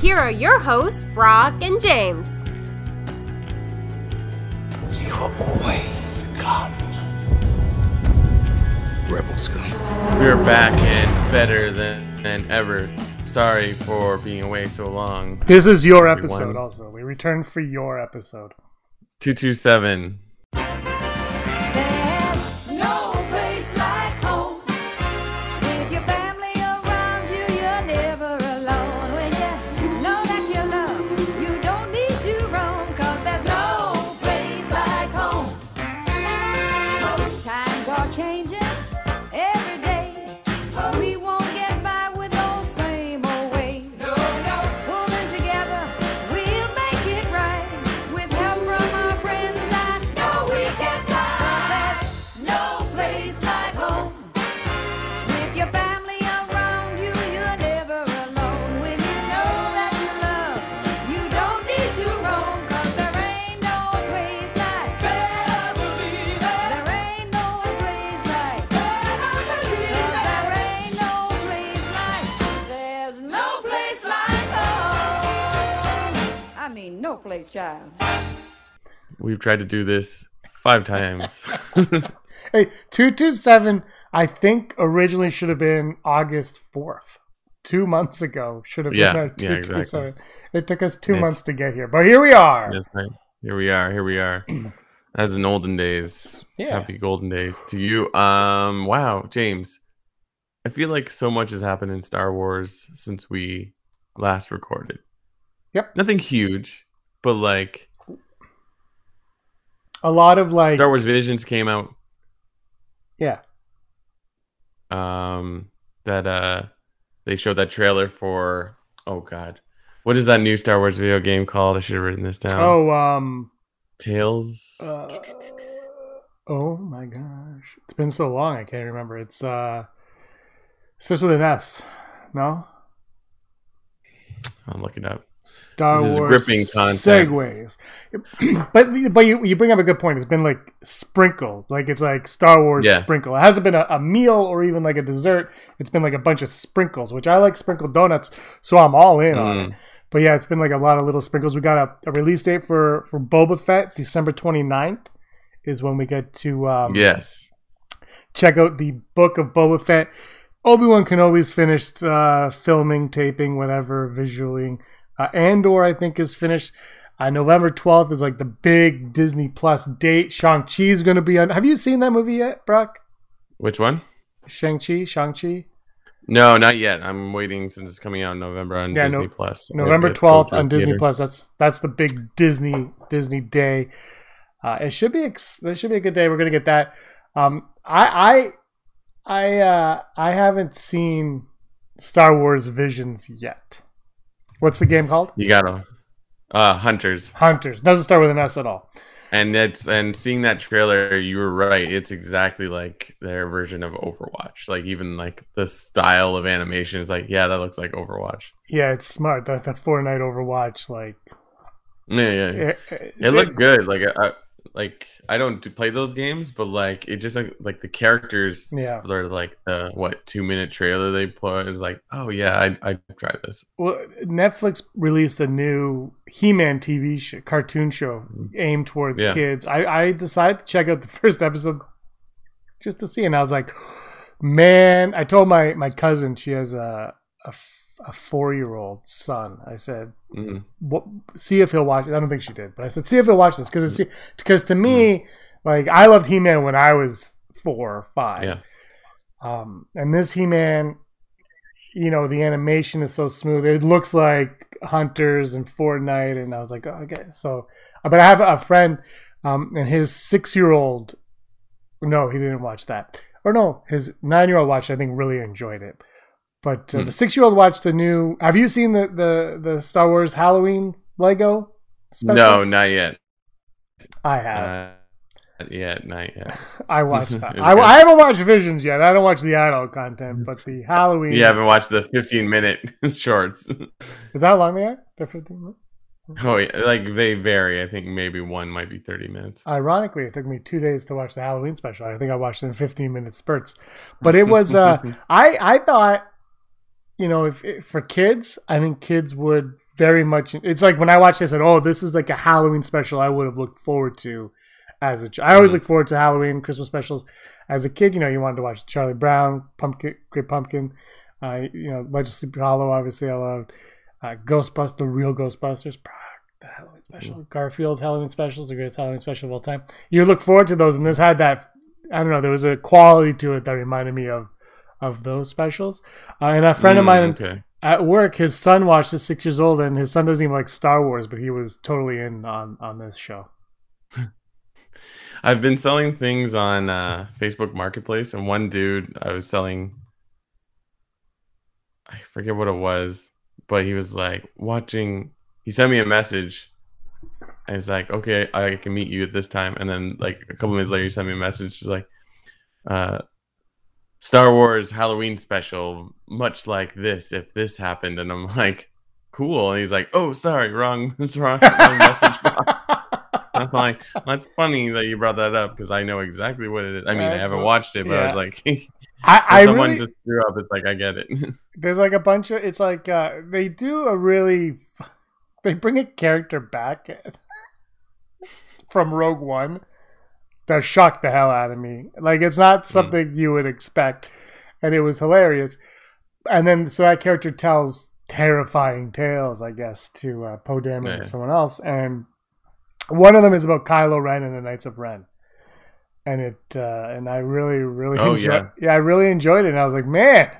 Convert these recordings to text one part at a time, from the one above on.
Here are your hosts, Brock and James. You always scum. Rebel scum. We're back and better than, than ever. Sorry for being away so long. This is your Everyone. episode also. We return for your episode. 227. Mean, no child. We've tried to do this five times. Hey, 227, I think originally should have been August 4th. Two months ago should have been Yeah, yeah, 227. It took us two It's- months to get here, but here we are. That's right. Here we are. Here we are. As in olden days. Yeah. Happy golden days to you. Um. Wow, James. I feel like so much has happened in Star Wars since we last recorded. Yep. Nothing huge, but like A lot of like, Star Wars Visions came out. yeah, Um. That uh, they showed that trailer for. Oh God, what is that new Star Wars video game called? I should have written this down. oh, um, Tales. uh, oh my gosh, it's been so long, I can't remember. It's uh, starts with an S, no? I'll look it up. Star Wars gripping segues. but but you, you bring up a good point. It's been like sprinkled, like it's like Star Wars Yeah. sprinkle. It hasn't been a, a meal or even like a dessert. It's been like a bunch of sprinkles, which I like sprinkled donuts, so I'm all in on Mm. it. But yeah, it's been like a lot of little sprinkles. We got a, a release date for for Boba Fett, December 29th is when we get to um, Yes. check out the book of Boba Fett. Obi Wan Kenobi's finished uh, filming, taping, whatever, visualing. Uh, Andor, I think, is finished. Uh, November 12th is like the big Disney Plus date. Shang-Chi is going to be on. Have you seen that movie yet, Brock? Which one? Shang-Chi? Shang-Chi? No, not yet. I'm waiting since it's coming out in November on Yeah, Disney no- Plus. November Maybe I'll go 12th to the on Disney theater. Plus. That's that's the big Disney Disney day. Uh, it should be ex- this should be a good day. We're gonna get that. Um, I I I uh, I haven't seen Star Wars Visions yet. What's the game called? You gotta uh Hunters. Hunters. Doesn't start with an S at all. And it's and seeing that trailer, you were right. It's exactly like their version of Overwatch. Like even like the style of animation is like, yeah, that looks like Overwatch. Yeah, it's smart. The, the Fortnite Overwatch, like Yeah, yeah. yeah. it, It looked good. Like I like I don't play those games, but like it just like like the characters Yeah. for like the what two minute trailer they put. It was like, oh yeah, I I try this. Well, Netflix released a new He-Man TV show, cartoon show mm-hmm. aimed towards Yeah. kids. I, I decided to check out the first episode just to see, and I was like, man, I told my my cousin she has a a, a four year old son. I said, Mm. what, see if he'll watch it. I don't think she did, but I said, see if he'll watch this because it's because to me, like I loved He Man when I was four or five. Yeah. Um, and this He Man, you know, the animation is so smooth. It looks like Hunters and Fortnite, and I was like, oh, okay. So, but I have a friend, um, and his six year old. No, he didn't watch that. Or no, his nine year old watched. it, I think really enjoyed it. But uh, Hmm. the six year old watched the new. Have you seen the the the Star Wars Halloween Lego? Special? No, not yet. I have. Uh, not yet, not yet. I watched that. I. I haven't watched Visions yet. I don't watch the adult content, but the Halloween. You haven't watched the 15 minute shorts. Is that how long they are? They're 15 minutes? oh, yeah, like they vary. I think maybe one might be 30 minutes. Ironically, it took me two days to watch the Halloween special. I think I watched it in 15 minute spurts. But it was, uh, I, I thought, you know, if, if for kids, I think kids would very much. It's like when I watched this, I said, oh, this is like a Halloween special I would have looked forward to as a child. I always look forward to Halloween, Christmas specials. As a kid, you know, you wanted to watch Charlie Brown, Pumpkin, Great Pumpkin, uh, you know, Legend of Sleepy Hollow, obviously, I loved. Uh, Ghostbusters, the real Ghostbusters, the Halloween special, Garfield's Halloween special specials, the greatest Halloween special of all time. You look forward to those, and this had that. I don't know. There was a quality to it that reminded me of of those specials. Uh, and a friend of Mm, mine Okay. at work, his son watched this six years old, and his son doesn't even like Star Wars, but he was totally in on on this show. I've been selling things on uh, Facebook Marketplace, and one dude I was selling, I forget what it was, but he was like watching. He sent me a message, and it's like, okay, I can meet you at this time. And then like a couple minutes later, he sent me a message. He's like, uh, Star Wars Halloween special, much like this. If this happened, and I'm like, cool. And he's like, oh, sorry, wrong, wrong, wrong message box. I'm like, that's funny that you brought that up because I know exactly what it is. I mean, I haven't watched it, but I was like, I, I someone really, just threw up, it's like I get it. there's like a bunch of it's like uh they do a really they bring a character back from rogue one that shocked the hell out of me. Like it's not something you would expect. And it was hilarious. And then so that character tells terrifying tales i guess to uh, poe dameron Yeah. and someone else. And one of them is about kylo ren and the knights of ren. And it uh, and I really really Oh, enjoyed, yeah. yeah I really enjoyed it. And I was like man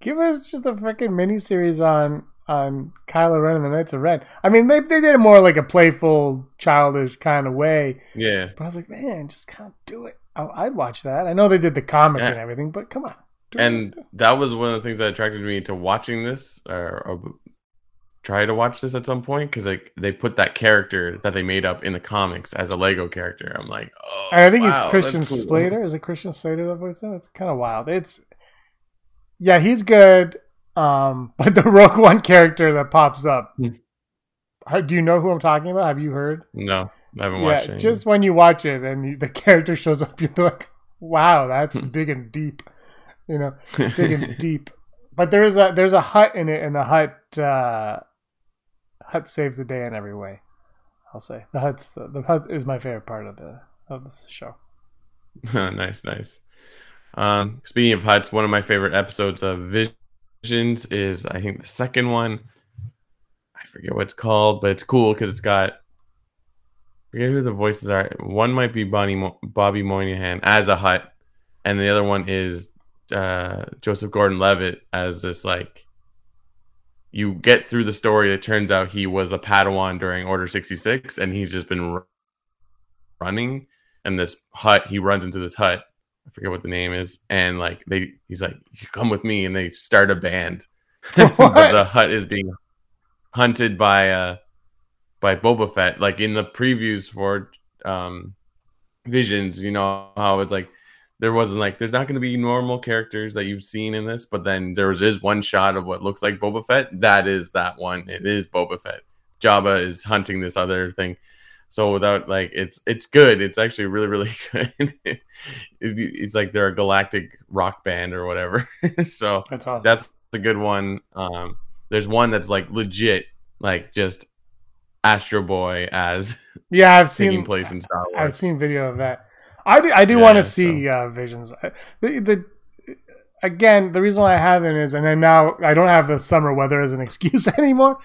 give us just a freaking mini series on on Kylo Ren and the Knights of Ren I mean they they did it more like a playful childish kind of way yeah, but I was like man just kind of do it I, I'd watch that I know they did the comic Yeah. and everything but come on and it. that was one of the things that attracted me to watching this, or, or try to watch this at some point because like they put that character that they made up in the comics as a Lego character. I'm like, oh, I think wow, he's Christian cool. Slater. Is it Christian Slater that voice? It's kind of wild. It's yeah, he's good. Um, but the Rogue One character that pops up, Hmm. do you know who I'm talking about? Have you heard? No, I haven't watched Yeah, it. just when you watch it and the character shows up, you're like, "Wow, that's Hmm. digging deep," you know, digging deep. But there is a there's a hut in it, and the hut uh, hut saves the day in every way. I'll say the hut's the, the hut is my favorite part of the of this show. nice, nice. Um, speaking of huts, one of my favorite episodes of Visions is I think the second one. I forget what it's called, but it's cool because it's got. I forget who the voices are. One might be Bonnie Mo- Bobby Moynihan as a hut, and the other one is uh, Joseph Gordon-Levitt as this like. You get through the story. It turns out he was a Padawan during Order sixty six, and he's just been r- running. And this hut, he runs into this hut, I forget what the name is, and like they, he's like, "You come with me," and they start a band. the hut is being hunted by uh by Boba Fett. Like in the previews for um Visions, you know how it's like there wasn't like there's not going to be normal characters that you've seen in this, but then there was is one shot of what looks like Boba Fett. That is that one. It is Boba Fett. Jabba is hunting this other thing. So without like it's it's good. It's actually really really good. it, it's like they're a galactic rock band or whatever. so That's awesome. that's a good one. Um, there's one that's like legit, like just Astro Boy as yeah, I've taking seen place in Star I've seen video of that. I do, I do Yeah, want to so- see uh, visions. The, the again, the reason why I haven't is, and then now I don't have the summer weather as an excuse anymore.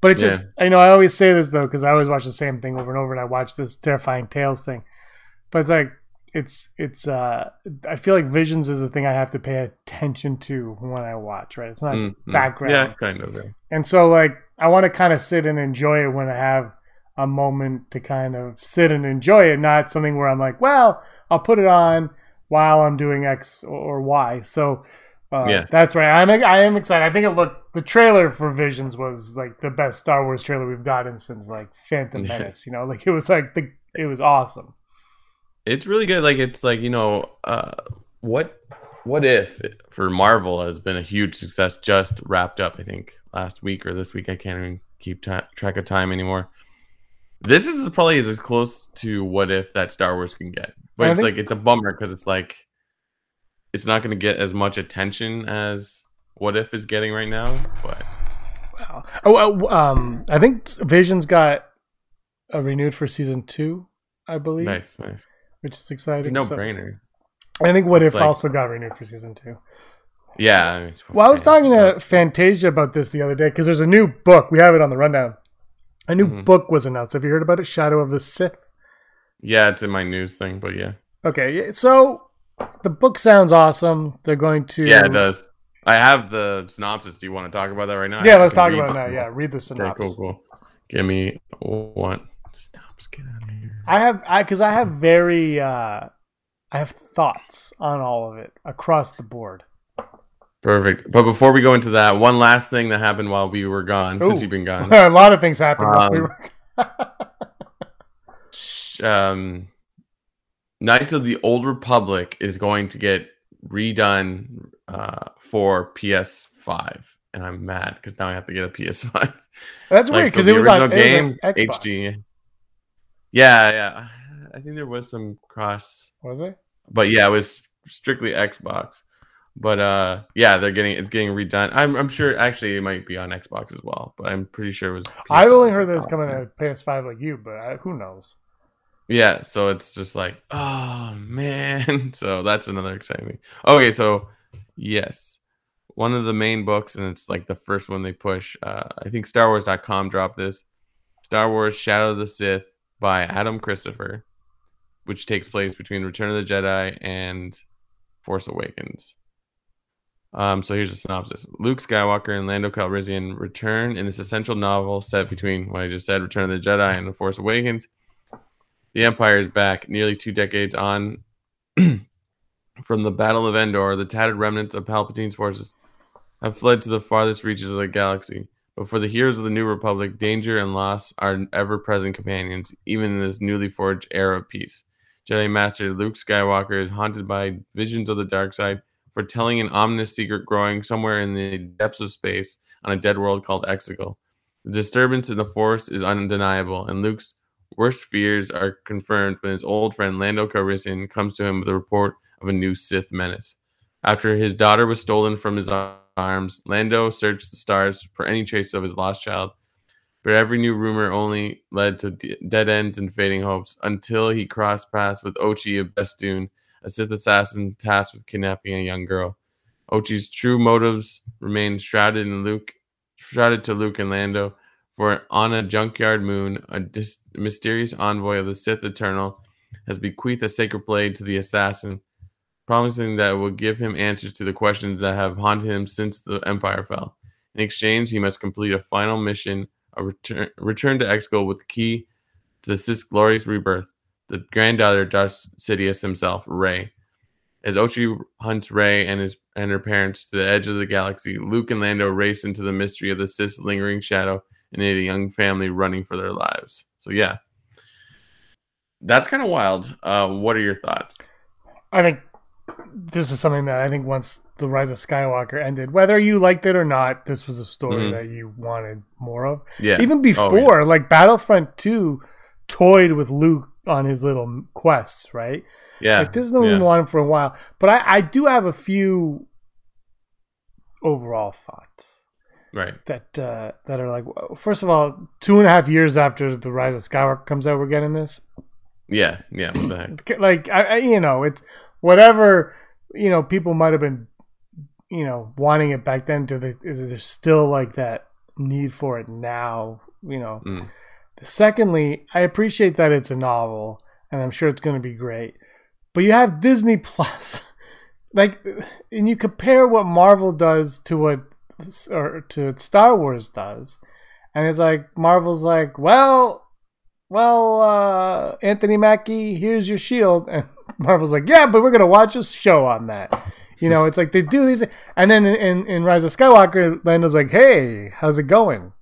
But it just, I know I always say this though because I always watch the same thing over and over, and I watch this terrifying tales thing. But it's like it's it's. uh I feel like visions is the thing I have to pay attention to when I watch. Right, it's not Mm, mm. background. Yeah, kind of. yeah. And so, like, I want to kind of sit and enjoy it when I have a moment to kind of sit and enjoy it, not something where I'm like, well, I'll put it on while I'm doing X or Y. So, Uh, Yeah. that's right. I'm I am excited. I think it looked the trailer for Visions was like the best Star Wars trailer we've gotten since like Phantom. Menace. You know, like it was like the it was awesome. It's really good. Like it's like you know, uh, what what if for Marvel has been a huge success. Just wrapped up, I think, last week or this week. I can't even keep ti track of time anymore. This is probably as close to what if that Star Wars can get, but I it's think- like it's a bummer because it's like it's not going to get as much attention as what if is getting right now. But Wow. Oh, uh, um, I think Visions got uh, renewed for season two, I believe, nice, nice. which is exciting. no So- brainer. I think What It's If like- also got renewed for season two. Yeah. I mean, Well, I was talking to Fantasia about this the other day because there's a new book. We have it on the rundown. A new Mhm. book was announced. Have you heard about it? Shadow of the Sith. Yeah, it's in my news thing, but yeah. Okay, so the book sounds awesome. They're going to Yeah, it does. I have the synopsis. Do you want to talk about that right now? Yeah, let's talk read about that. Yeah, read the Okay, synopsis. cool, cool. Give me one. Synopsis, get out of here. I have I because I have very uh I have thoughts on all of it across the board. Perfect. But before we go into that, one last thing that happened while we were gone, since you've been gone. a lot of things happened. while we Um, were- um, Knights of the Old Republic is going to get redone uh, for PS5, and I'm mad because now I have to get a PS5. That's Like, weird because it was on, was game on Xbox. HD. Yeah, yeah. I think there was some cross, Was it? but yeah, it was strictly Xbox. But uh, yeah, they're getting it's getting redone. I'm I'm sure actually it might be on Xbox as well, but I'm pretty sure it was. I've only heard that it's coming to PS5 like you, but I, who knows? Yeah, so it's just like, oh man. So that's another exciting. Okay, so yes. One of the main books, and it's like the first one they push. Uh, I think StarWars.com dropped this. Star Wars Shadow of the Sith by Adam Christopher, which takes place between Return of the Jedi and Force Awakens. Um, so here's the synopsis. Luke Skywalker and Lando Calrissian return in this essential novel set between what I just said, Return of the Jedi and The Force Awakens. The Empire is back, nearly two decades on from the Battle of Endor. The tattered remnants of Palpatine's forces have fled to the farthest reaches of the galaxy. But for the heroes of the New Republic, danger and loss are ever present companions, even in this newly forged era of peace. Jedi Master Luke Skywalker is haunted by visions of the dark side, foretelling an ominous secret growing somewhere in the depths of space on a dead world called Exegol. The disturbance in the Force is undeniable, and Luke's worst fears are confirmed when his old friend Lando Calrissian comes to him with a report of a new Sith menace. After his daughter was stolen from his arms, Lando searched the stars for any trace of his lost child. But every new rumor only led to dead ends and fading hopes until he crossed paths with Ochi of Bestoon, a Sith assassin tasked with kidnapping a young girl. Ochi's true motives remain shrouded in Luke, shrouded to Luke and Lando. For on a junkyard moon, a dis- mysterious envoy of the Sith Eternal has bequeathed a sacred blade to the assassin, promising that it will give him answers to the questions that have haunted him since the Empire fell. In exchange, he must complete a final mission, a return, return to Exegol with the key to the Sith's glorious rebirth, the granddaughter of Darth Sidious himself, Rey. As Ochi hunts Rey and his and her parents to the edge of the galaxy, Luke and Lando race into the mystery of the Sith's lingering shadow and aid a young family running for their lives. So yeah, that's kind of wild. Uh, what are your thoughts? I think this is something that I think once the Rise of Skywalker ended, whether you liked it or not, this was a story Mhm. that you wanted more of. Yeah, Even Oh, before, like Battlefront Two, toyed with Luke on his little quests, right? yeah, Like this has been yeah. wanting for a while, but I, I do have a few overall thoughts right. that uh, that are like, first of all, two and a half years after the Rise of Skywalker comes out, we're getting this. Yeah, yeah. The? Like, I, I you know, it's whatever you know. People might have been, you know, wanting it back then. Do they? Is there still like that need for it now? You know. Mm. Secondly, I appreciate that it's a novel, and I'm sure it's going to be great. But you have Disney Plus, like, and you compare what Marvel does to what or to Star Wars does, and it's like Marvel's like, well, well, uh, Anthony Mackie, here's your shield, and Marvel's like, yeah, but we're gonna watch a show on that. You know, it's like they do these, and then in, in, Rise of Skywalker, Lando's like, "Hey, how's it going?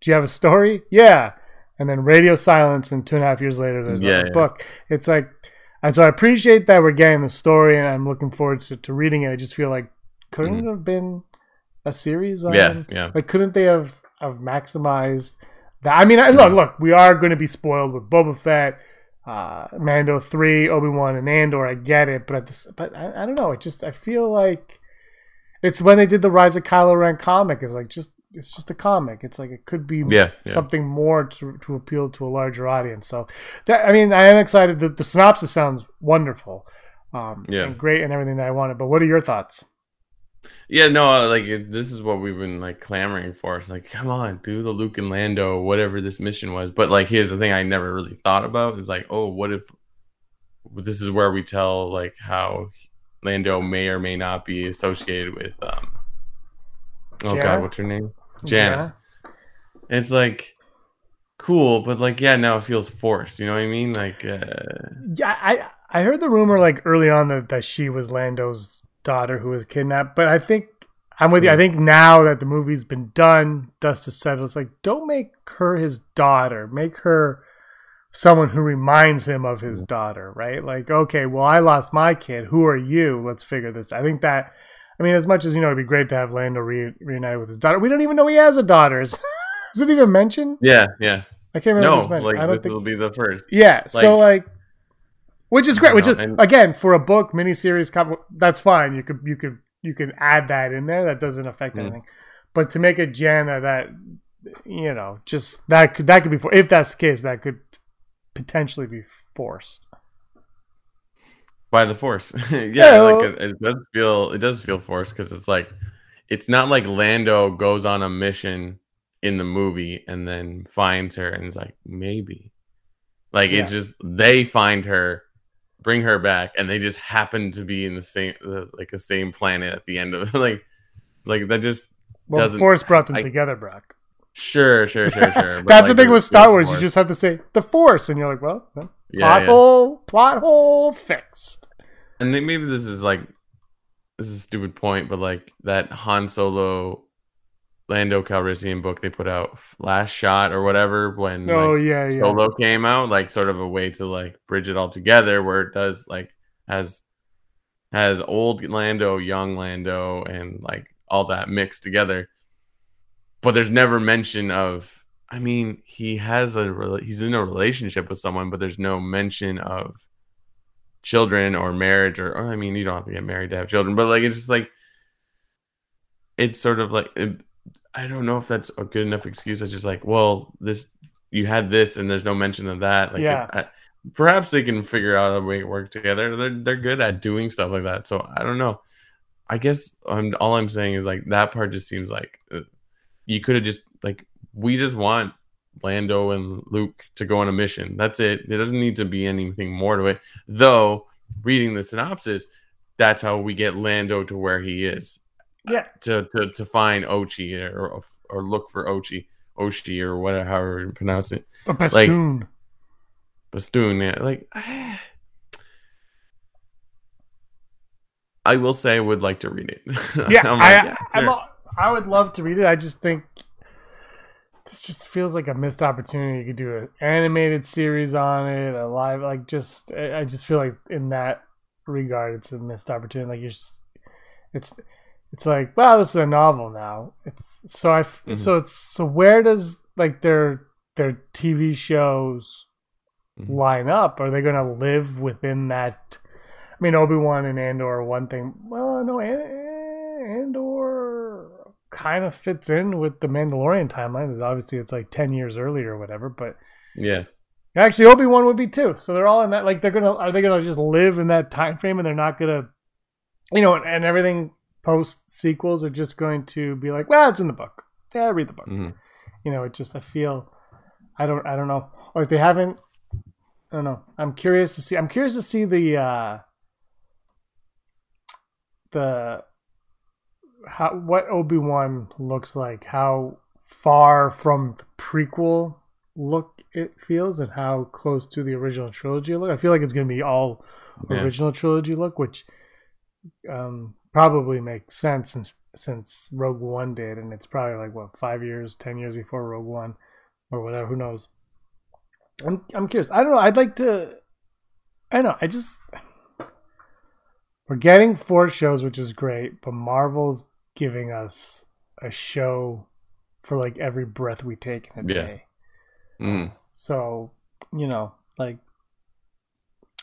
Do you have a story? Yeah." And then radio silence, and two and a half years later, there's Yeah, like a yeah. book. It's like, and so I appreciate that we're getting the story, and I'm looking forward to, to reading it. I just feel like couldn't it have been a series on? Yeah, yeah. Like, couldn't they have have maximized that? I mean, I, look, look, we are going to be spoiled with Boba Fett, uh, Mando three, Obi Wan, and Andor. I get it, but at this, but I, I don't know. It just I feel like it's when they did the Rise of Kylo Ren comic. It's like just it's just a comic. It's like it could be Yeah, yeah. something more to to appeal to a larger audience. So, that, I mean, I am excited. The, the synopsis sounds wonderful. Um, Yeah. and great and everything that I wanted. But what are your thoughts? Yeah, no, uh, like it, this is what we've been like clamoring for. It's like, come on, do the Luke and Lando, whatever this mission was. But like, here's the thing: I never really thought about is like, oh, what if this is where we tell like how Lando may or may not be associated with um. Oh Jannah? God, what's her name? Jannah. It's like cool, but like, yeah, now it feels forced. You know what I mean? Like, uh, Yeah, I I heard the rumor like early on that, that she was Lando's daughter who was kidnapped, but I think I'm with you. I think now that the movie's been done, dust has settled. It's like don't make her his daughter. Make her someone who reminds him of his daughter, right? Like, okay, well, I lost my kid. Who are you? Let's figure this. I think that. I mean, as much as you know, it'd be great to have Lando re- reunited with his daughter. We don't even know he has a daughter. Is is it even mentioned? yeah, yeah. I can't remember. No, like I don't this think will be the first. yeah. so like, which is great. Which know, is and- again for a book miniseries. com- That's fine. You could you could you could add that in there. That doesn't affect Mm. anything. But to make a Jannah that you know just that could that could be for if that's the case that could potentially be forced. by the force yeah, Yeah, like it, it does feel it does feel forced because it's like it's not like lando goes on a mission in the movie and then finds her and is like maybe like it's just they find her bring her back and they just happen to be in the same the, like the same planet at the end of like like that just Well, doesn't Force brought them I- together, Brock. sure sure sure sure That's like, the thing with Star Wars. You just have to say the Force, and you're like, well, well, yeah, plot yeah. hole, plot hole fixed. and maybe this is like this is a stupid point, but like that Han Solo Lando Calrissian book they put out last shot or whatever when Oh like, yeah, yeah. Solo came out, like sort of a way to like bridge it all together where it does like has has old Lando, young Lando, and like all that mixed together. But there's never mention of I mean, he has a he's in a relationship with someone, but there's no mention of children or marriage or, or I mean, you don't have to get married to have children, but like it's just like it's sort of like it, I don't know if that's a good enough excuse. It's just like, well, this you had this and there's no mention of that. Like, Yeah. I, perhaps they can figure out a way to work together. They're they're good at doing stuff like that. So I don't know. I guess I'm all I'm saying is like that part just seems like uh, you could have just like we just want Lando and Luke to go on a mission. That's it. There doesn't need to be anything more to it. Though reading the synopsis, that's how we get Lando to where he is yeah. to to, to find Ochi or or look for Ochi, Oshi or whatever however you pronounce it. A Bastoon. Bastoon, yeah. Like I will say I would like to read it. yeah, I'm I, yeah, sure. a- I would love to read it. I just think this just feels like a missed opportunity. You could do an animated series on it, a live, like just. I I just feel like in that regard, it's a missed opportunity. Like you just, it's, it's like, wow, this is a novel now. It's so I, f Mhm. so it's so where does like their their TV shows Mhm. line up? Are they going to live within that? I mean, Obi Wan and Andor one thing. Well, no, An- Andor kind of fits in with the Mandalorian timeline. Is obviously it's like ten years earlier or whatever, but Yeah. actually Obi Wan would be too. So they're all in that. Like they're gonna are they gonna just live in that time frame and they're not gonna, you know, and everything post sequels are just going to be like, well, it's in the book. Yeah, read the book Mhm. you know, it just I feel I don't I don't know. Like they haven't I don't know. I'm curious to see I'm curious to see the uh the how what Obi-Wan looks like, how far from the prequel look it feels and how close to the original trilogy look. I feel like it's going to be all Yeah. original trilogy look, which um probably makes sense since since Rogue One did, and it's probably like what five years, ten years before Rogue One, or whatever. Who knows? I'm I'm curious. I don't know. I'd like to. I don't know. I just we're getting four shows, which is great, but Marvel's giving us a show for like every breath we take in a Yeah. day. Mm. So, you know, like,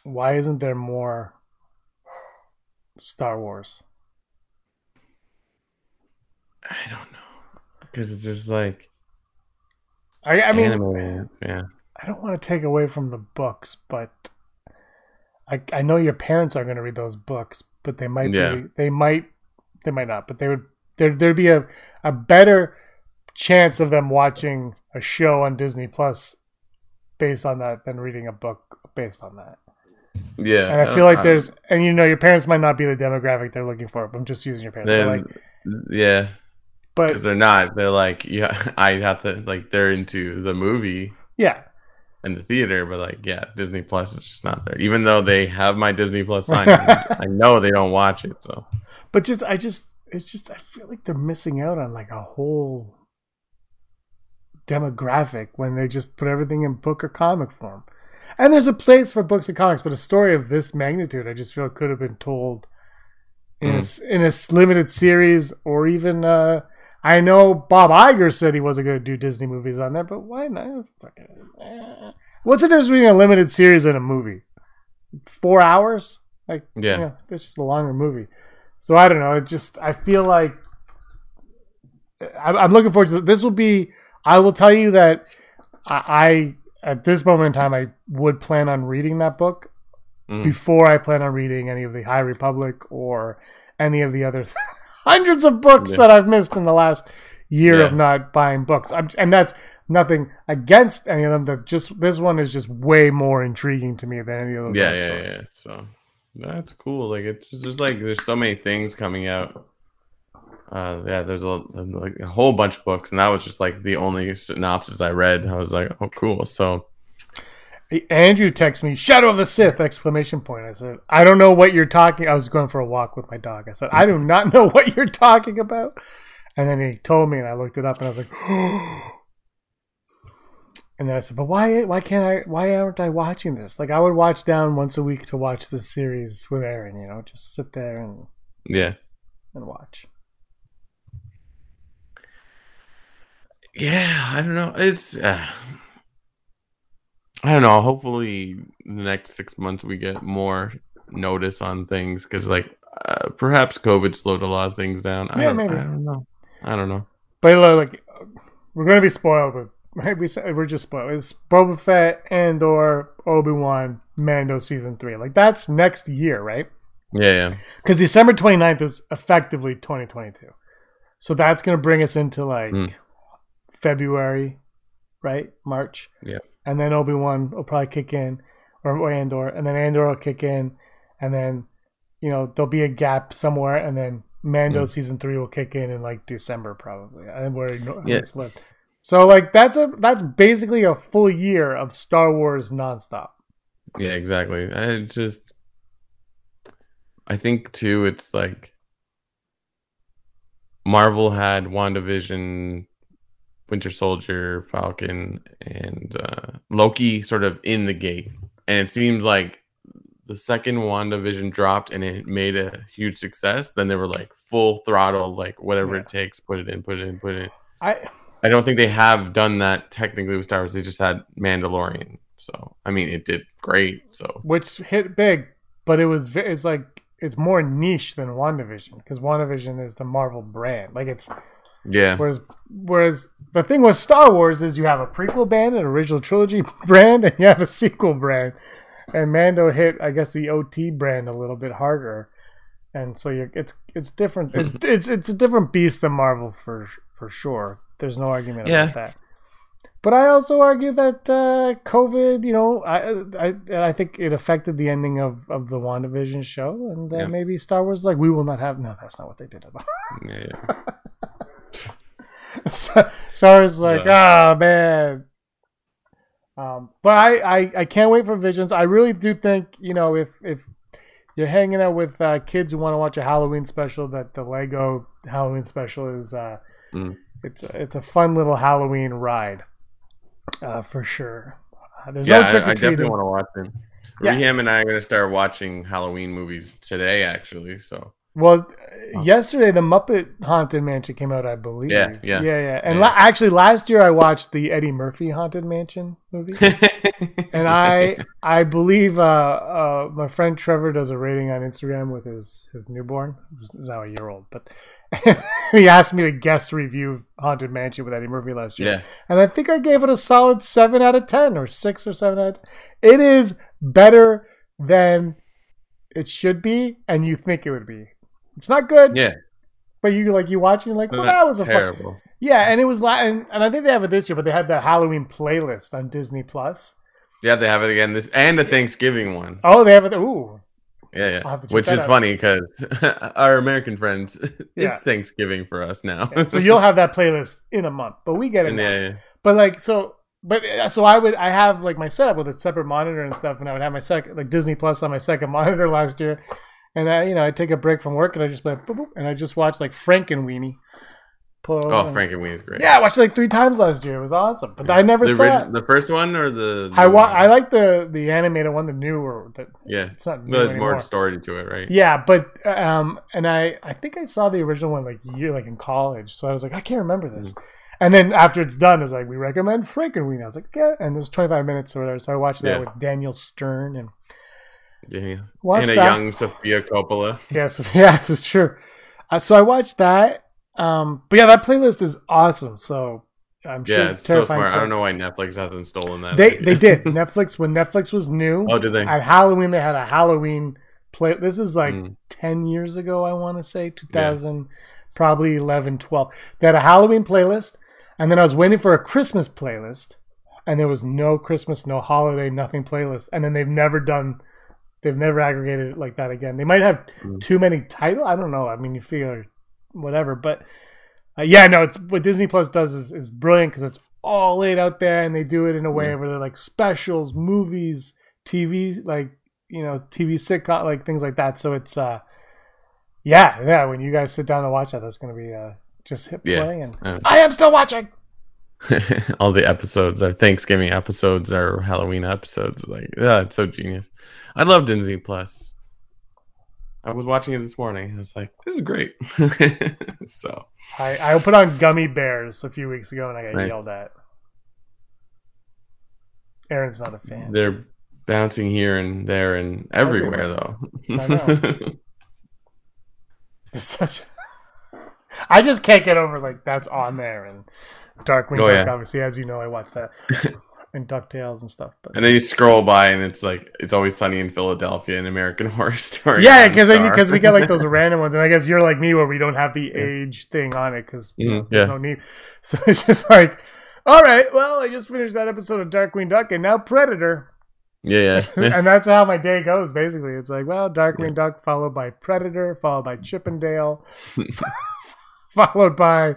why isn't there more Star Wars? I don't know because it's just like I, I mean, anime. Yeah, I don't want to take away from the books, but I I know your parents are going to read those books, but they might Yeah. be they might they might not, but they would there there'd be a a better chance of them watching a show on Disney Plus based on that than reading a book based on that. yeah. And I feel like uh, there's and you know your parents might not be the demographic they're looking for. But I'm just using your parents. But Then, like, yeah, but because they're not. They're like, yeah, I have to like they're into the movie yeah, and the theater, but like, yeah, Disney Plus is just not there. Even though they have my Disney Plus sign, I know they don't watch it. So but just I just it's just I feel like they're missing out on like a whole demographic when they just put everything in book or comic form. And there's a place for books and comics, but a story of this magnitude, I just feel could have been told in a in a limited series, or even uh, I know Bob Iger said he wasn't going to do Disney movies on there, but why not? Eh. What's the difference between a limited series and a movie? Four hours? Like, Yeah. you know, this is a longer movie. So I don't know. It just I feel like I- I'm looking forward to this. Will be. I will tell you that I, I at this moment in time I would plan on reading that book Mm. before I plan on reading any of the High Republic or any of the other hundreds of books Yeah. that I've missed in the last year of not buying books. I'm, and that's nothing against any of them. That just this one is just way more intriguing to me than any of those. yeah, yeah, stories. yeah. So that's cool. Like it's just like there's so many things coming out. Uh, yeah, there's a like a whole bunch of books, and that was just like the only synopsis I read. I was like, oh, cool. So Andrew texts me, "Shadow of the Sith!" Exclamation point. I said, "I don't know what you're talking." I was going for a walk with my dog. I said, "I do not know what you're talking about." And then he told me, and I looked it up, and I was like, and then I said, "But why? Why can't I? Why aren't I watching this? Like, I would watch down once a week to watch this series with Aaron. You know, just sit there and yeah, and watch." yeah. I don't know. It's uh, I don't know. Hopefully, the next six months we get more notice on things because, like, uh, perhaps COVID slowed a lot of things down. I Yeah, don't, maybe. I don't know. I don't know. But like, we're gonna be spoiled. But right, We we're just spoiled. It's Boba Fett and or Obi Wan Mando season three. Like that's next year, right? Yeah, yeah, Because December 29th is effectively 2022. So that's gonna bring us into like Mm. February, right? March. Yeah. And then Obi Wan will probably kick in, or, or Andor, and then Andor will kick in, and then you know there'll be a gap somewhere, and then Mando Mm. season three will kick in in like December probably, and where Yeah. it's left. So like that's a that's basically a full year of Star Wars nonstop. yeah. Exactly. I just, I think too. It's like Marvel had WandaVision, Winter Soldier, Falcon, and uh, Loki sort of in the gate, and it seems like the second WandaVision dropped and it made a huge success. Then they were like full throttle, like whatever Yeah. it takes, put it in, put it in, put it in. I I don't think they have done that technically with Star Wars. They just had Mandalorian. So I mean, it did great. So which hit big, but it was it's like it's more niche than WandaVision because WandaVision is the Marvel brand. Like it's yeah, whereas whereas the thing with Star Wars is you have a prequel brand, an original trilogy brand, and you have a sequel brand. And Mando hit, I guess, the OT brand a little bit harder, and so you're it's it's different. It's it's it's a different beast than Marvel for for sure. There's no argument Yeah. about that. But I also argue that uh, COVID, you know, I, I I think it affected the ending of, of the WandaVision show, and uh, Yeah. maybe Star Wars like we will not have. No, that's not what they did at all. yeah, yeah. so, Star Wars like, oh man. Um, but I, I I can't wait for Visions. I really do think you know if if you're hanging out with uh, kids who want to watch a Halloween special. That the Lego Halloween special is. Uh, Mm. It's a, it's a fun little Halloween ride, uh, for sure. Uh, there's Yeah, no trick I, I definitely want to watch it. Yeah. Reham and I are gonna start watching Halloween movies today, actually. So Well, uh, yesterday the Muppet Haunted Mansion came out, I believe. Yeah, yeah. yeah, yeah. And Yeah. La- actually, last year I watched the Eddie Murphy Haunted Mansion movie, and I I believe uh, uh, my friend Trevor does a rating on Instagram with his his newborn, who's now a year old, but. he asked me to guest review Haunted Mansion with Eddie Murphy last year. yeah, and I think I gave it a solid seven out of ten, or six or seven out of 10. It is better than it should be, and you think it would be. It's not good, yeah, but you like you watch you're like, well, that was a fun. terrible. Yeah, and it was la- and, I think they have it this year, but they had the Halloween playlist on Disney Plus. Yeah, they have it again. This and the Thanksgiving one. Oh, they have it. Ooh, Yeah, yeah. Which is out. funny because our American friends, Yeah. it's Thanksgiving for us now. so you'll have that playlist in a month, but we get it. Yeah, yeah. But like so, but uh, so I would I have like my setup with a separate monitor and stuff, and I would have my second like Disney Plus on my second monitor last year, and I you know I take a break from work and I just like boop, boop, and I just watch like Frankenweenie. Pull over Oh, and- Frankenweenie is great. Yeah, I watched it like three times last year. It was awesome, but I never the, saw origi- it. the first one or the. I wa- one? I like the the animated one, the newer. The, Yeah, it's not new well, there's more story to it, right? Yeah, but um, and I I think I saw the original one like year like in college, so I was like I can't remember this. Mm. And then after it's done, it's like we recommend Frankenweenie. I was like, yeah, and it was 25 minutes or whatever. So I watched that Yeah. with Daniel Stern and Yeah. watched and a that. young Sofia Coppola. Yes, yeah, this is true. Uh, so I watched that. Um, but yeah, that playlist is awesome. So I'm sure Yeah, it's so smart. I don't know why Netflix hasn't stolen that. They they did Netflix when Netflix was new. oh, did they? At Halloween, they had a Halloween play. This is like Mm. 10 years ago, I want to say, 2000, probably 11, 12. They had a Halloween playlist, and then I was waiting for a Christmas playlist, and there was no Christmas, no holiday, nothing playlist. And then they've never done, they've never aggregated it like that again. They might have Mm. too many titles. I don't know. I mean, you figure whatever, but uh, yeah, no, it's what Disney Plus does is, is brilliant because it's all laid out there, and they do it in a way where they're like specials, movies, TV, like you know, TV sitcom, like things like that. So it's uh, yeah, yeah. When you guys sit down to watch that, that's gonna be uh, just hit Yeah. and I am still watching. all the episodes are Thanksgiving episodes are Halloween episodes. Like, yeah, it's so genius. I love Disney Plus. I was watching it this morning. I was like, this is great. so I I put on Gummy Bears a few weeks ago, and I got Nice. yelled at. Aaron's not a fan. they're bouncing here and there and everywhere, though. I know. It's such. I just can't get over like that's on there and Darkwing Oh, Duck. yeah. Obviously, as you know, I watch that and Ducktales and stuff. But and then you scroll by and it's like it's always sunny in Philadelphia and American Horror Story. yeah, because because we get like those random ones, and I guess you're like me where we don't have the age thing on it because Mhm, there's yeah. no need. So it's just like, all right, well, I just finished that episode of Darkwing Duck, and now Predator, yeah, yeah. and that's how my day goes. Basically, it's like, well, Darkwing Duck followed by Predator, followed by Chip 'n Dale, followed by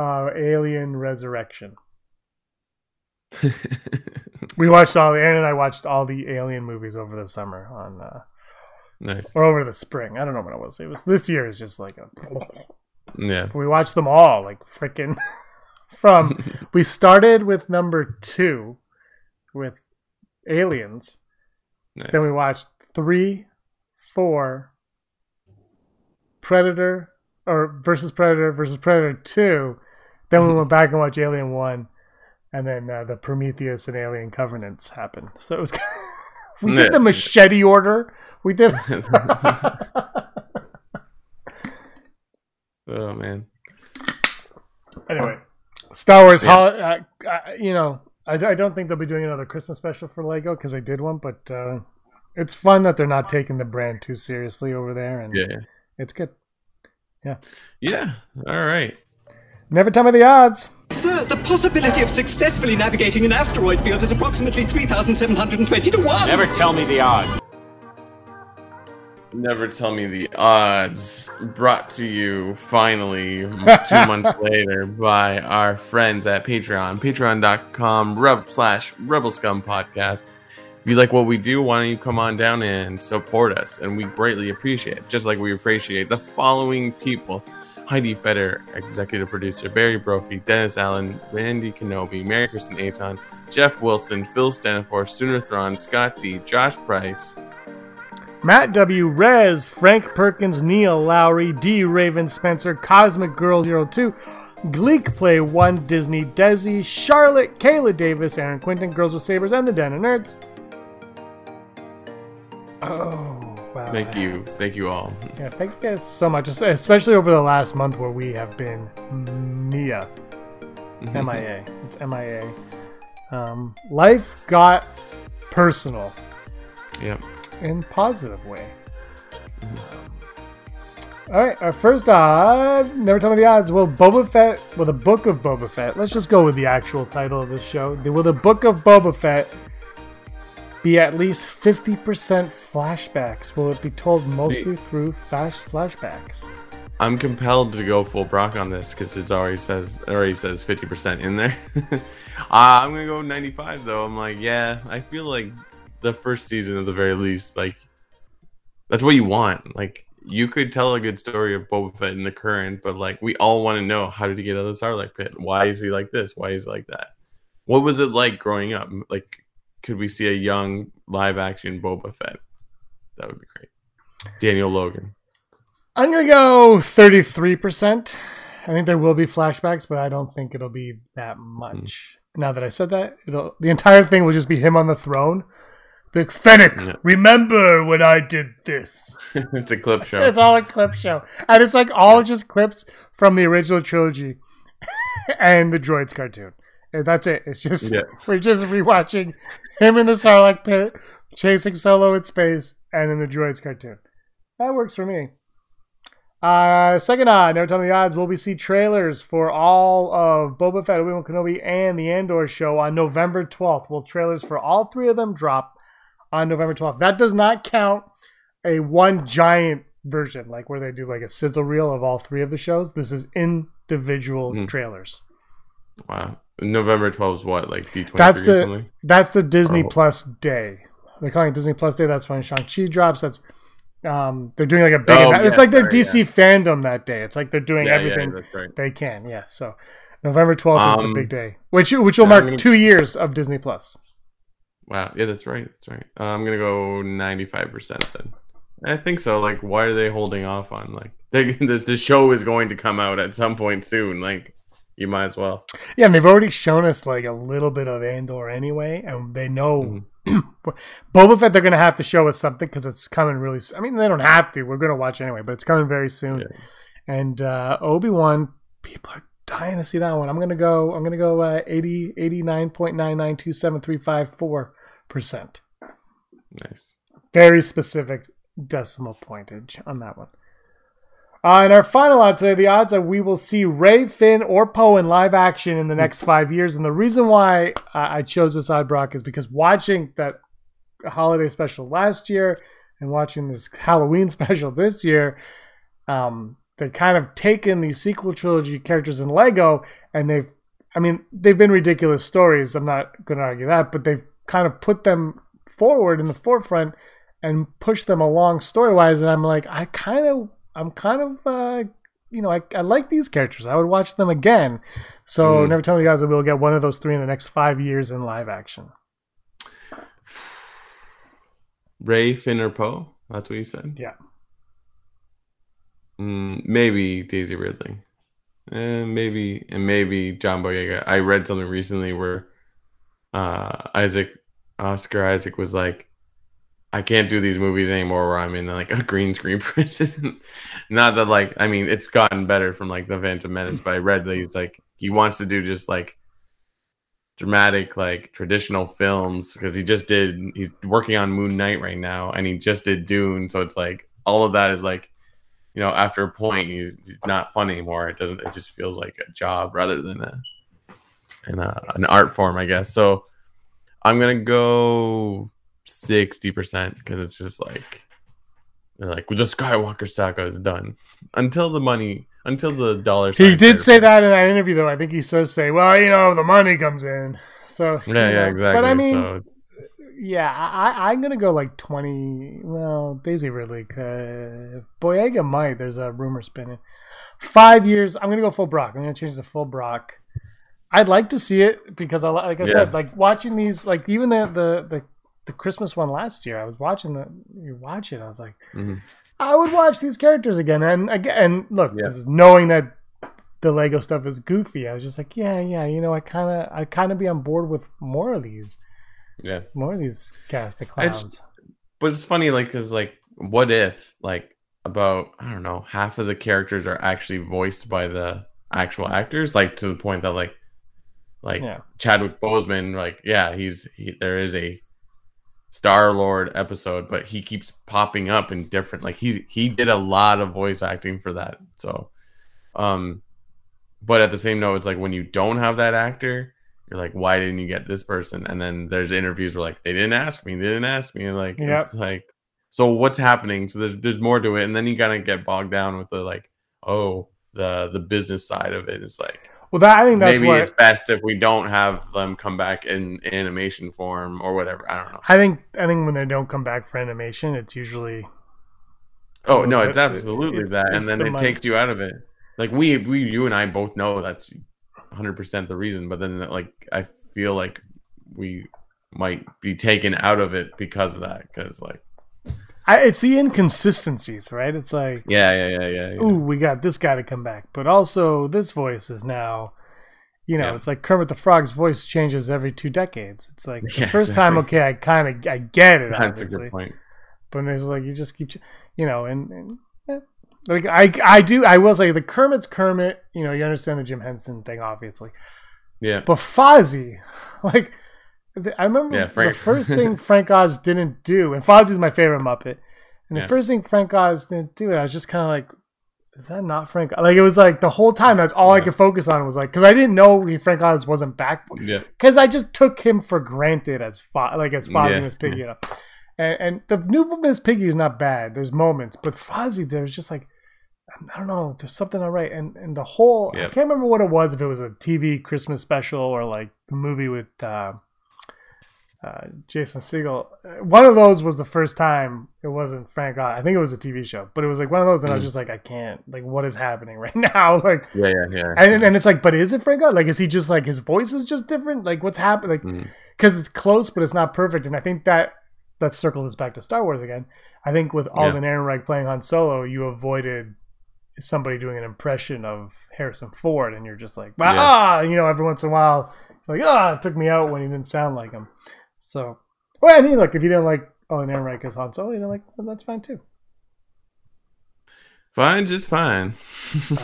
uh, Alien Resurrection. We watched all Aaron and I watched all the Alien movies over the summer on uh, nice. or over the spring. I don't know when it was. It was this year is just like a Yeah. we watched them all like freaking from we started with number 2 with Aliens. Nice. Then we watched 3 4 Predator or versus Predator versus Predator 2. Then we went back and watched Alien 1 and then uh, the Prometheus and Alien Covenants happened. So it was we did the machete order. We did oh man. anyway, Star Wars. Yeah. hol- uh, uh, you know, I, I don't think they'll be doing another Christmas special for Lego because they did one, but uh, it's fun that they're not taking the brand too seriously over there, and yeah. it's good. Yeah. Yeah. All right. Never tell me the odds. Sir, the possibility of successfully navigating an asteroid field is approximately 3,720 to 1. Never tell me the odds. Never tell me the odds. Brought to you finally two months later by our friends at Patreon. Patreon.com rub slash rebel scum podcast. if you like what we do, why don't you come on down and support us? And we greatly appreciate it. Just like we appreciate the following people Heidi Feder, executive producer, Barry Brophy, Dennis Allen, Randy Kenobi, Mary Kristen Aton, Jeff Wilson, Phil Stanifor, Sooner Thron, Scott D, Josh Price, Matt W, Rez, Frank Perkins, Neil Lowry, D Raven Spencer, Cosmic Girl 02, Gleek Play 1, Disney Desi, Charlotte, Kayla Davis, Aaron Quinton, Girls with Sabers, and the Den of Nerds. Oh, wow. Thank you. Thank you all. Yeah, thank you guys so much, especially over the last month where we have been MIA. MIA. Mm-hmm. It's MIA. Um, life got personal Yeah. in positive way. Mm-hmm. Um, all right, our first odd. Never tell me the odds. Will Boba Fett? Will the Book of Boba Fett? Let's just go with the actual title of this show. Will the Book of Boba Fett be at least fifty percent flashbacks? Will it be told mostly through flash flashbacks? I'm compelled to go full Brock on this because it already says already says 50% in there. uh, I'm gonna go 95 though. I'm like, yeah, I feel like the first season at the very least, like that's what you want. Like you could tell a good story of Boba Fett in the current, but like we all want to know how did he get out of the Sarlacc pit? Why is he like this? Why is he like that? What was it like growing up? Like, could we see a young live action Boba Fett? That would be great. Daniel Logan. I'm gonna go thirty-three percent. I think there will be flashbacks, but I don't think it'll be that much. Hmm. Now that I said that, it'll the entire thing will just be him on the throne. Big Fennec, Yeah. remember when I did this? it's a clip show. It's all a clip show, and it's like all just clips from the original trilogy and the Droids cartoon. And that's it. It's just Yeah. we're just rewatching him in the Sarlacc pit, chasing Solo in space, and in the Droids cartoon. That works for me. Uh, second odd, never tell me the odds. Will we see trailers for all of Boba Fett, Obi Wan Kenobi, and the Andor show on November 12th? Will trailers for all three of them drop on November 12th? That does not count a one giant version, like where they do like a sizzle reel of all three of the shows. This is individual Mhm. trailers. Wow. November 12th is what? Like D23 That's or the something? that's the Disney Oh. Plus day. They're calling it Disney Plus Day. That's when Shang Chi drops. That's um, they're doing like a big. Oh, it's yeah, like their sorry, DC fandom that day. It's like they're doing Yeah, yeah, everything that's right. they can. Yeah. So November twelfth is Um, the big day, which which will yeah, mark gonna- two years of Disney Plus. Wow. Yeah, that's right. That's right. Uh, I'm going to go 95% then. I think so. Like, why are they holding off on, like, they, the, the show is going to come out at some point soon. Like, you might as well. Yeah, and they've already shown us like a little bit of Andor anyway, and they know Mm-hmm. Boba Fett. They're gonna have to show us something because it's coming really. I mean, they don't have to. We're gonna watch anyway, but it's coming very soon. Yeah. And uh, Obi Wan, people are dying to see that one. I'm gonna go. I'm gonna go uh, 80 89.9927354 percent. Nice. Very specific decimal pointage on that one. Uh, and our final odd today, the odds are we will see Rey, Finn, or Poe in live action in the next five years. And the reason why uh, I chose this odd, Brock, is because watching that holiday special last year and watching this Halloween special this year, um, they've kind of taken these sequel trilogy characters in Lego and they've, I mean, they've been ridiculous stories. I'm not going to argue that, but they've kind of put them forward in the forefront and pushed them along story wise. And I'm like, I kind of, I'm kind of, uh, you know, I, I like these characters. I would watch them again. So Mm. never tell me guys that we'll get one of those three in the next five years in live action. Rey, Finn, or Poe? That's what you said? Yeah. Mm, maybe Daisy Ridley. And maybe and maybe John Boyega. I read something recently where uh, Isaac Oscar Isaac was like, I can't do these movies anymore where I'm in like a green screen prison. Not that like I mean it's gotten better from like the Phantom Menace, but I read that he's like he wants to do just like dramatic like traditional films because he just did he's working on Moon Knight right now and he just did Dune, so it's like all of that is like you know, after a point, you, it's not fun anymore. It doesn't. It just feels like a job rather than a, an, uh, an art form, I guess. So I'm gonna go sixty percent because it's just like, they're like the Skywalker saga is done until the money, until the dollar. He did say that in that interview, though. I think he says say, "Well, you know, the money comes in." So Yeah, you yeah, exactly. But I mean, so yeah, I, I'm gonna go like 20. Well, Daisy Ridley could. Boyega might. There's a rumor spinning. Five years. I'm gonna go full Brock. I'm gonna change to full Brock. I'd like to see it because I like I Yeah. said, like watching these, like even the the the, the Christmas one last year. I was watching the you watch it. I was like, Mhm. I would watch these characters again. And again, and look, Yeah. this is knowing that the Lego stuff is goofy. I was just like, yeah, yeah. You know, I kind of I kind of be on board with more of these, Yeah. more of these cast of It's- clowns. But it's funny, like, cause like, what if like about I don't know half of the characters are actually voiced by the actual actors, like to the point that like, like Yeah. Chadwick Boseman, like, yeah, he's he, there is a Star Lord episode, but he keeps popping up in different. Like he he did a lot of voice acting for that. So, um, but at the same note, it's like when you don't have that actor, you're like, why didn't you get this person? And then there's interviews where like they didn't ask me, they didn't ask me. Like it's like, so what's happening? So there's there's more to it, and then you kind of get bogged down with the like, oh, the the business side of it. It's like Well, that I think that's maybe what it's best if we don't have them come back in animation form or whatever. I don't know. I think. I think when they don't come back for animation, it's usually Oh no, it's absolutely it's- that, it's and then the it money. takes you out of it. Like we, we, you and I both know that's 100 percent the reason, but then like I feel like we might be taken out of it because of that. Because like, I, it's the inconsistencies, right? It's like, yeah, yeah, yeah, yeah. yeah. ooh, we got this guy to come back, but also this voice is now. You know, Yeah. it's like Kermit the Frog's voice changes every two decades. It's like the Yeah, first time, okay, I kind of I get it, That's a good point. but it's like you just keep, ch- you know, and, and eh, like I I do I will say the Kermit's Kermit. You know, you understand the Jim Henson thing, obviously. Yeah, But Fozzie, like, I remember Yeah, the first thing Frank Oz didn't do, and Fozzie's my favorite Muppet. And the Yeah. first thing Frank Oz didn't do, I was just kind of like, is that not Frank? Like, it was like the whole time, that's all I could focus on was like, because I didn't know he, Frank Oz wasn't back. yeah, Because I just took him for granted as Fo- like as Fozzie Yeah. and Miss Piggy. You know? and, and the new Miss Piggy is not bad. There's moments, but Fozzie, there's just like, I don't know. There's something not right, and and the whole I can't remember what it was. If it was a TV Christmas special or like the movie with uh, uh, Jason Segel. Uh, One of those was the first time it wasn't Frank Oz. I think it was a TV show, but it was like one of those, and I was Mm. just like, I can't. Like, what is happening right now? Like, yeah, yeah, yeah. and and it's like, but is it Frank Oz? Like, is he just like his voice is just different? Like, what's happening? Like, because it's close, but it's not perfect. And I think that let's circle this back to Star Wars again. I think with Alden Ehrenreich playing Han Solo, you avoided somebody doing an impression of Harrison Ford, and you're just like, wow, Yeah. ah, you know, every once in a while, like, ah, it took me out when he didn't sound like him. So, well, I mean, look, if you didn't like, oh, never mind, because Han Solo, you didn't like, well, that's fine too. Fine, just fine.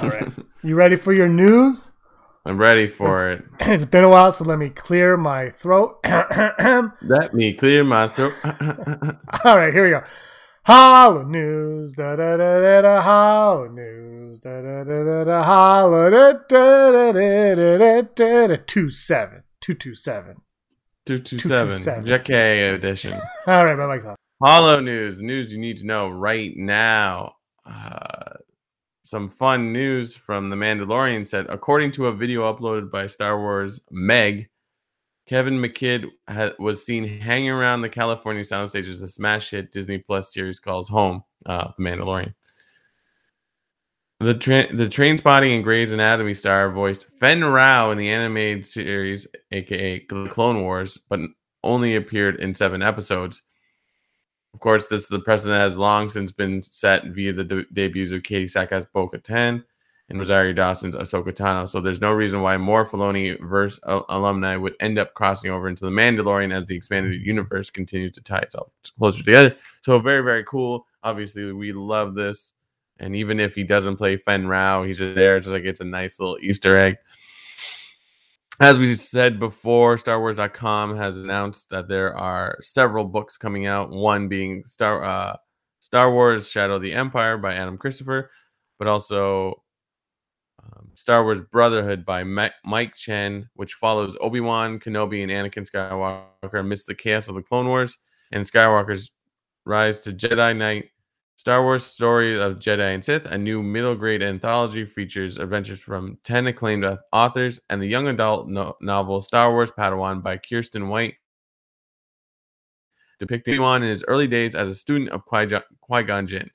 All right. You ready for your news? I'm ready for it's, it. It's been a while, so let me clear my throat. let me clear my throat. All right, here we go. Hollow news, da da da da da. Hollow news, da da da da da. Hollow da da da da da da da. Two seven, two two seven. Two two seven, 227. JK edition. All right, my mic's on. Hollow news, news you need to know right now. Uh, some fun news from The Mandalorian said, according to a video uploaded by Star Wars Meg, Kevin McKidd ha- was seen hanging around the California sound stages the smash hit Disney Plus series calls Home, uh, The Mandalorian. The tra- the train spotting and Grey's Anatomy star voiced Fenn Rau in the animated series, aka The Clone Wars, but only appeared in seven episodes. Of course, this the precedent has long since been set via the de- debuts of Katee Sackhoff Bo Katan and Rosario Dawson's Ahsoka Tano. So there's no reason why more Filoni verse al- alumni would end up crossing over into the Mandalorian as the expanded universe continues to tie itself closer together. So very very cool. Obviously, we love this. And even if he doesn't play Fenn Rau, he's just there. It's just like it's a nice little Easter egg. As we said before, StarWars.com has announced that there are several books coming out. One being Star uh, Star Wars: Shadow of the Empire by Adam Christopher, but also um, Star Wars Brotherhood by Mike Chen, which follows Obi Wan Kenobi and Anakin Skywalker amidst the chaos of the Clone Wars and Skywalker's rise to Jedi Knight. Star Wars Story of Jedi and Sith, a new middle grade anthology, features adventures from 10 acclaimed authors and the young adult no- novel Star Wars Padawan by Kiersten White. depicting Obi-Wan in his early days as a student of Qui- Qui-Gon Jinn.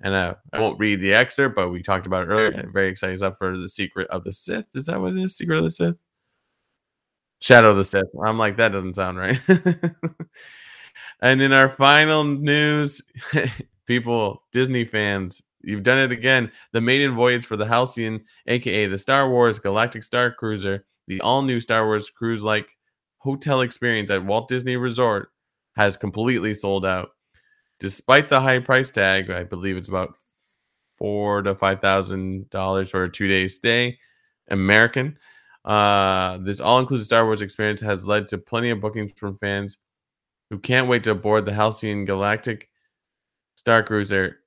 And uh, I won't read the excerpt, but we talked about it earlier. Very excited. stuff for the Secret of the Sith. Is that what it is? Secret of the Sith? Shadow of the Sith. I'm like, that doesn't sound right. and in our final news, people, Disney fans, you've done it again. The maiden voyage for the Halcyon, aka the Star Wars Galactic Star Cruiser, the all new Star Wars cruise like hotel experience at Walt Disney Resort, has completely sold out. Despite the high price tag, I believe it's about four to five thousand dollars for a two day stay, American. Uh, this all inclusive Star Wars experience has led to plenty of bookings from fans who can't wait to board the Halcyon Galactic Star Cruiser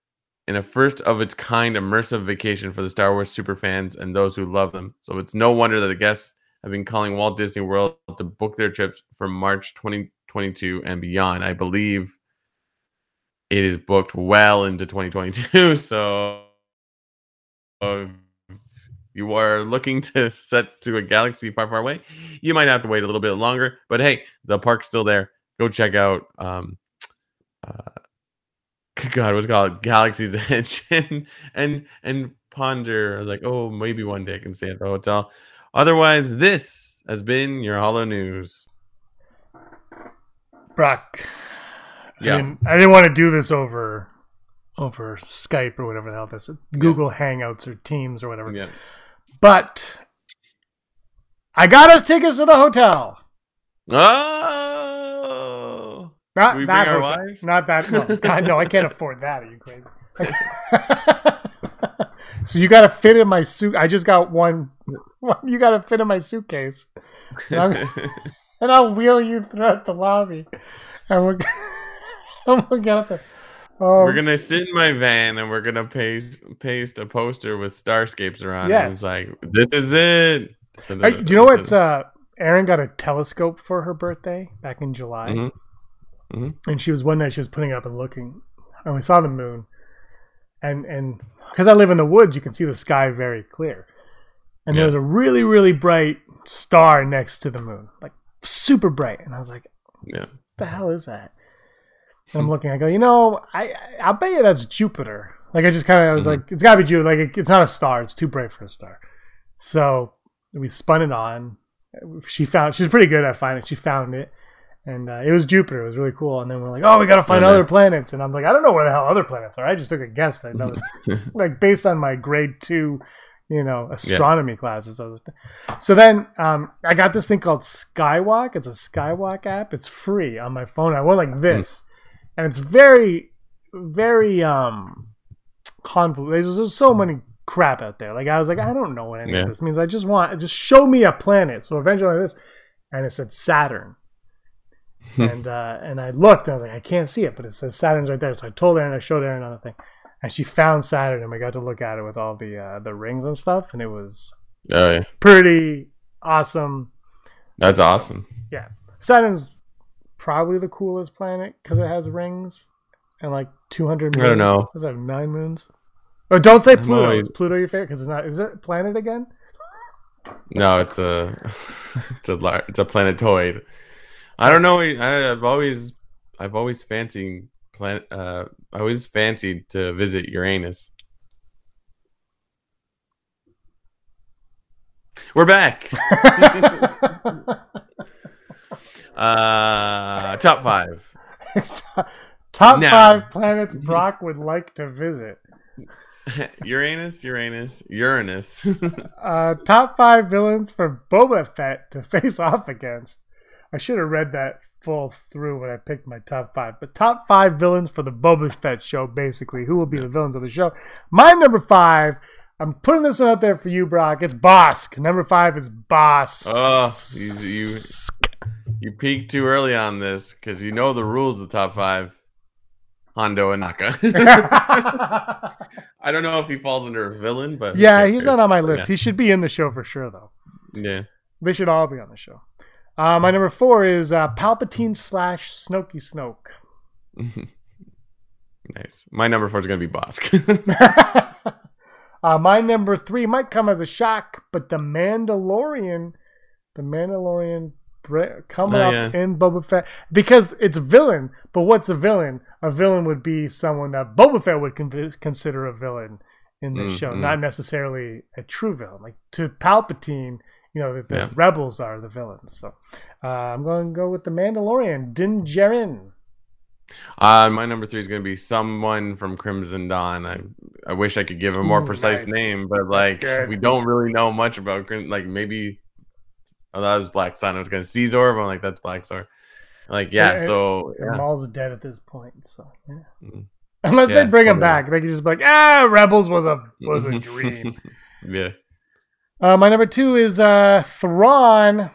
in a first of its kind immersive vacation for the Star Wars super fans and those who love them. So it's no wonder that the guests have been calling Walt Disney World to book their trips for March 2022 and beyond. I believe it is booked well into 2022. So if you are looking to set to a galaxy far, far away, you might have to wait a little bit longer. But hey, the park's still there. Go check out um, uh, God, what's it called Galaxy's Edge and and and ponder like, oh, maybe one day I can stay at the hotel. Otherwise, this has been your Hollow News. Brock. Yeah. I didn't, I didn't want to do this over over Skype or whatever the hell this is. Google Hangouts or Teams or whatever. Yeah. But I got us tickets to the hotel. Oh, Not Do we that bring our wives? Not that. No, God, no, I can't afford that. Are you crazy? so you got to fit in my suit. I just got one. one you got to fit in my suitcase, and, and I'll wheel you throughout the lobby, and we'll, and we'll get there. Oh, we're gonna sit in my van and we're gonna paste paste a poster with starscapes around. it. Yes. And it's like this is it. You know what? Uh, Erin got a telescope for her birthday back in July, Mhm. Mhm. and she was one night she was putting up and looking, and we saw the moon, and and because I live in the woods, you can see the sky very clear, and Yeah. there was a really really bright star next to the moon, like super bright, and I was like, yeah. "What the hell is that?" And I'm looking, I go, you know, I I- I'll bet you that's Jupiter. Like I just kind of I was Mhm. like, it's got to be Jupiter. Like it, it's not a star; it's too bright for a star. So we spun it on. She found she's pretty good at finding. She found it, and uh, it was Jupiter. It was really cool. And then we're like, oh, we got to find Oh, other nice. planets. And I'm like, I don't know where the hell other planets are. I just took a guess that that was like based on my grade two, you know, astronomy classes. So then um, I got this thing called Skywalk. It's a Skywalk app. It's free on my phone. I went like this, and it's very, very um convoluted. There's, there's so many crap out there. Like I was like, I don't know what any Yeah. of this means. I just want just show me a planet. So eventually like this, and it said Saturn. And uh, and I looked and I was like, I can't see it, but it says Saturn's right there. So I told Erin, I showed Erin on the thing, and she found Saturn, and we got to look at it with all the uh, the rings and stuff, and it was Oh yeah. pretty awesome. That's awesome. Yeah, Saturn's probably the coolest planet because it has rings and like 200. I don't know. Does it have nine moons? Or don't say Pluto. always- Is Pluto your favorite? Because it's not. Is it planet again? No, it's a it's a lar- it's a planetoid. I don't know. I, I've always I've always fancied planet. Uh, I always fancied to visit Uranus. We're back. uh, top five. Top Now. five planets Brock would like to visit. Uranus, Uranus, Uranus. Uh, top five villains for Boba Fett to face off against. I should have read that full through when I picked my top five. But top five villains for the Boba Fett show, basically. Who will be the villains of the show? My number five. I'm putting this one out there for you, Brock. It's Bosk. Number five is Bosk. oh, you you, you peaked too early on this because you know the rules of the top five. Hondo Ohnaka. I don't know if he falls under a villain, but yeah, he's not on my list. Yeah. He should be in the show for sure, though. Yeah. They should all be on the show. Uh, my number four is uh, Palpatine slash Snoky Snoke. nice. My number four is gonna be Bosk. uh, my number three might come as a shock, but the Mandalorian, the Mandalorian coming Oh, up in Boba Fett because it's a villain. But what's a villain? A villain would be someone that Boba Fett would con- consider a villain in this Mm, show, mm. not necessarily a true villain. Like to Palpatine, you know, the, Yeah. rebels are the villains. So uh, I'm going to go with the Mandalorian, Din Djarin. Uh, my number three is going to be someone from Crimson Dawn. I I wish I could give a more Ooh, precise nice. name, but like we don't really know much about Crim- like maybe. Oh, that was Black Sun. I was going to Xizor, but I'm like that's Black Star. Like yeah, And- so And yeah. Maul's dead at this point, so yeah. Mhm. Unless Yeah, they bring him back, they can just be like, ah, Rebels was a was a dream. yeah. Uh, my number two is uh, Thrawn.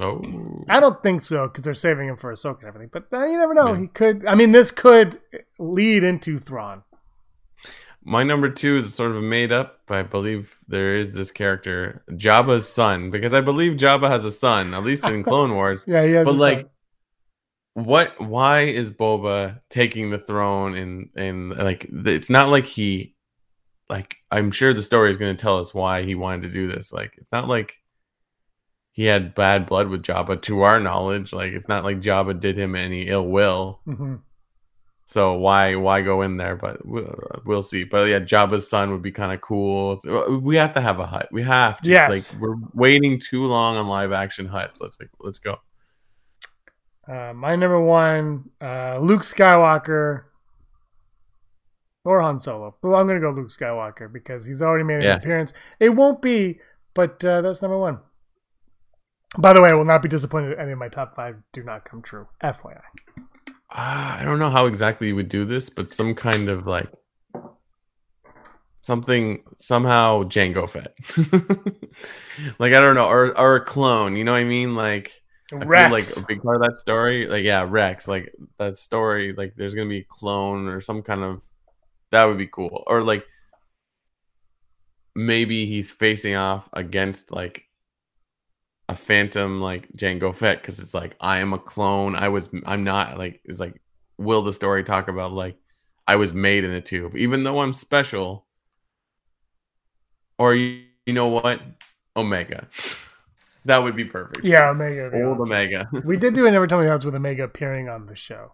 Oh. I don't think so because they're saving him for Ahsoka and everything. But uh, you never know. Yeah. He could. I mean, this could lead into Thrawn. My number two is sort of made up. I believe there is this character, Jabba's son, because I believe Jabba has a son, at least in Clone Wars. Yeah, he has. but a like, son. what? Why is Boba taking the throne? And and like, it's not like he, like, I'm sure the story is going to tell us why he wanted to do this. Like, it's not like he had bad blood with Jabba, to our knowledge. Like, it's not like Jabba did him any ill will. Mhm. So why why go in there? But we'll, we'll see. But yeah, Jabba's son would be kind of cool. We have to have a Hutt. We have to. Yes. Like we're waiting too long on live action Hutts. Let's like let's go. Uh, my number one, uh, Luke Skywalker or Han Solo. Well, I'm gonna go Luke Skywalker because he's already made an Yeah. appearance. It won't be, but uh, that's number one. By the way, I will not be disappointed if any of my top five do not come true. FYI. Ah, I don't know how exactly you would do this, but some kind of like something somehow Jango Fett. like I don't know, or or a clone. You know what I mean? Like I Rex. like a big part of that story, like yeah, Rex, like that story, like there's gonna be a clone or some kind of that would be cool. Or like maybe he's facing off against like a phantom like Jango Fett because it's like I am a clone. I was I'm not like it's like will the story talk about like I was made in a tube, even though I'm special. Or you, you know what? Omega. that would be perfect. yeah, Omega. Old. Omega. We did do a Never Tell Me That's with Omega appearing on the show.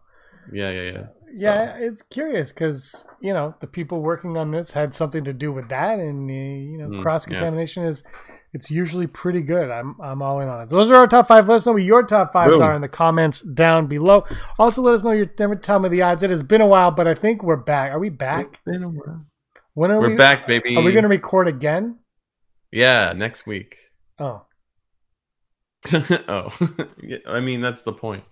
Yeah, yeah, yeah. Yeah, it's curious because you know the people working on this had something to do with that, and uh, you know Mm, cross contamination is it's usually pretty good. I'm I'm all in on it. Those are our top five. Let us know what your top fives Boom. are in the comments down below. Also, let us know your never tell me the odds. It has been a while, but I think we're back. Are we back? Been a while. When are We're we back, baby. Are we going to record again? Yeah, next week. Oh, oh, I mean that's the point.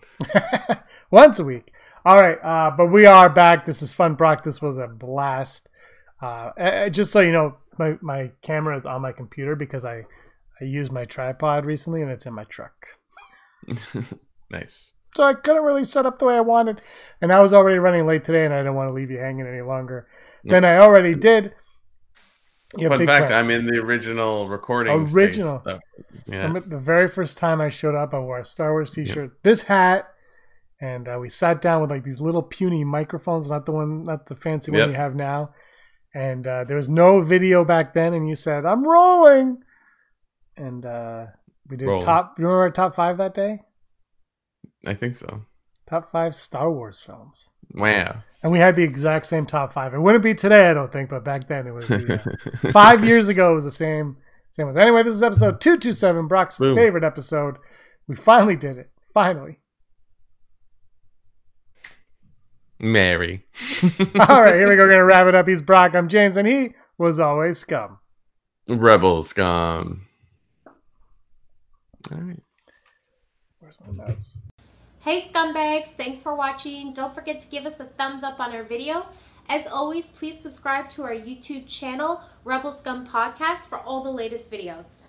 once a week. All right, uh, but we are back. This is fun, Brock. This was a blast. Uh, just so you know, my, my camera is on my computer because I I used my tripod recently and it's in my truck. nice. So I couldn't really set up the way I wanted, and I was already running late today, and I didn't want to leave you hanging any longer than I already did. Yeah, Fun fact: plan. I'm in the original recording. space, Original. so, yeah. The very first time I showed up, I wore a Star Wars T-shirt, this hat, and uh, we sat down with like these little puny microphones, not the one, not the fancy one Yep. you have now. And uh, there was no video back then, and you said, "I'm rolling," and uh, we did Rolling. top. You remember our top five that day? I think so. Top five Star Wars films, Wow. and we had the exact same top five. It wouldn't be today, I don't think, but back then it was. The, uh, five years ago it was the same same as anyway this is episode 227 brock's Boom. favorite episode we finally did it finally Mary. all right here we go we're gonna wrap it up he's brock i'm james and he was always scum Rebel scum. All right. where's my mouse Hey scumbags, thanks for watching. Don't forget to give us a thumbs up on our video. As always, please subscribe to our YouTube channel, Rebel Scum Podcast, for all the latest videos.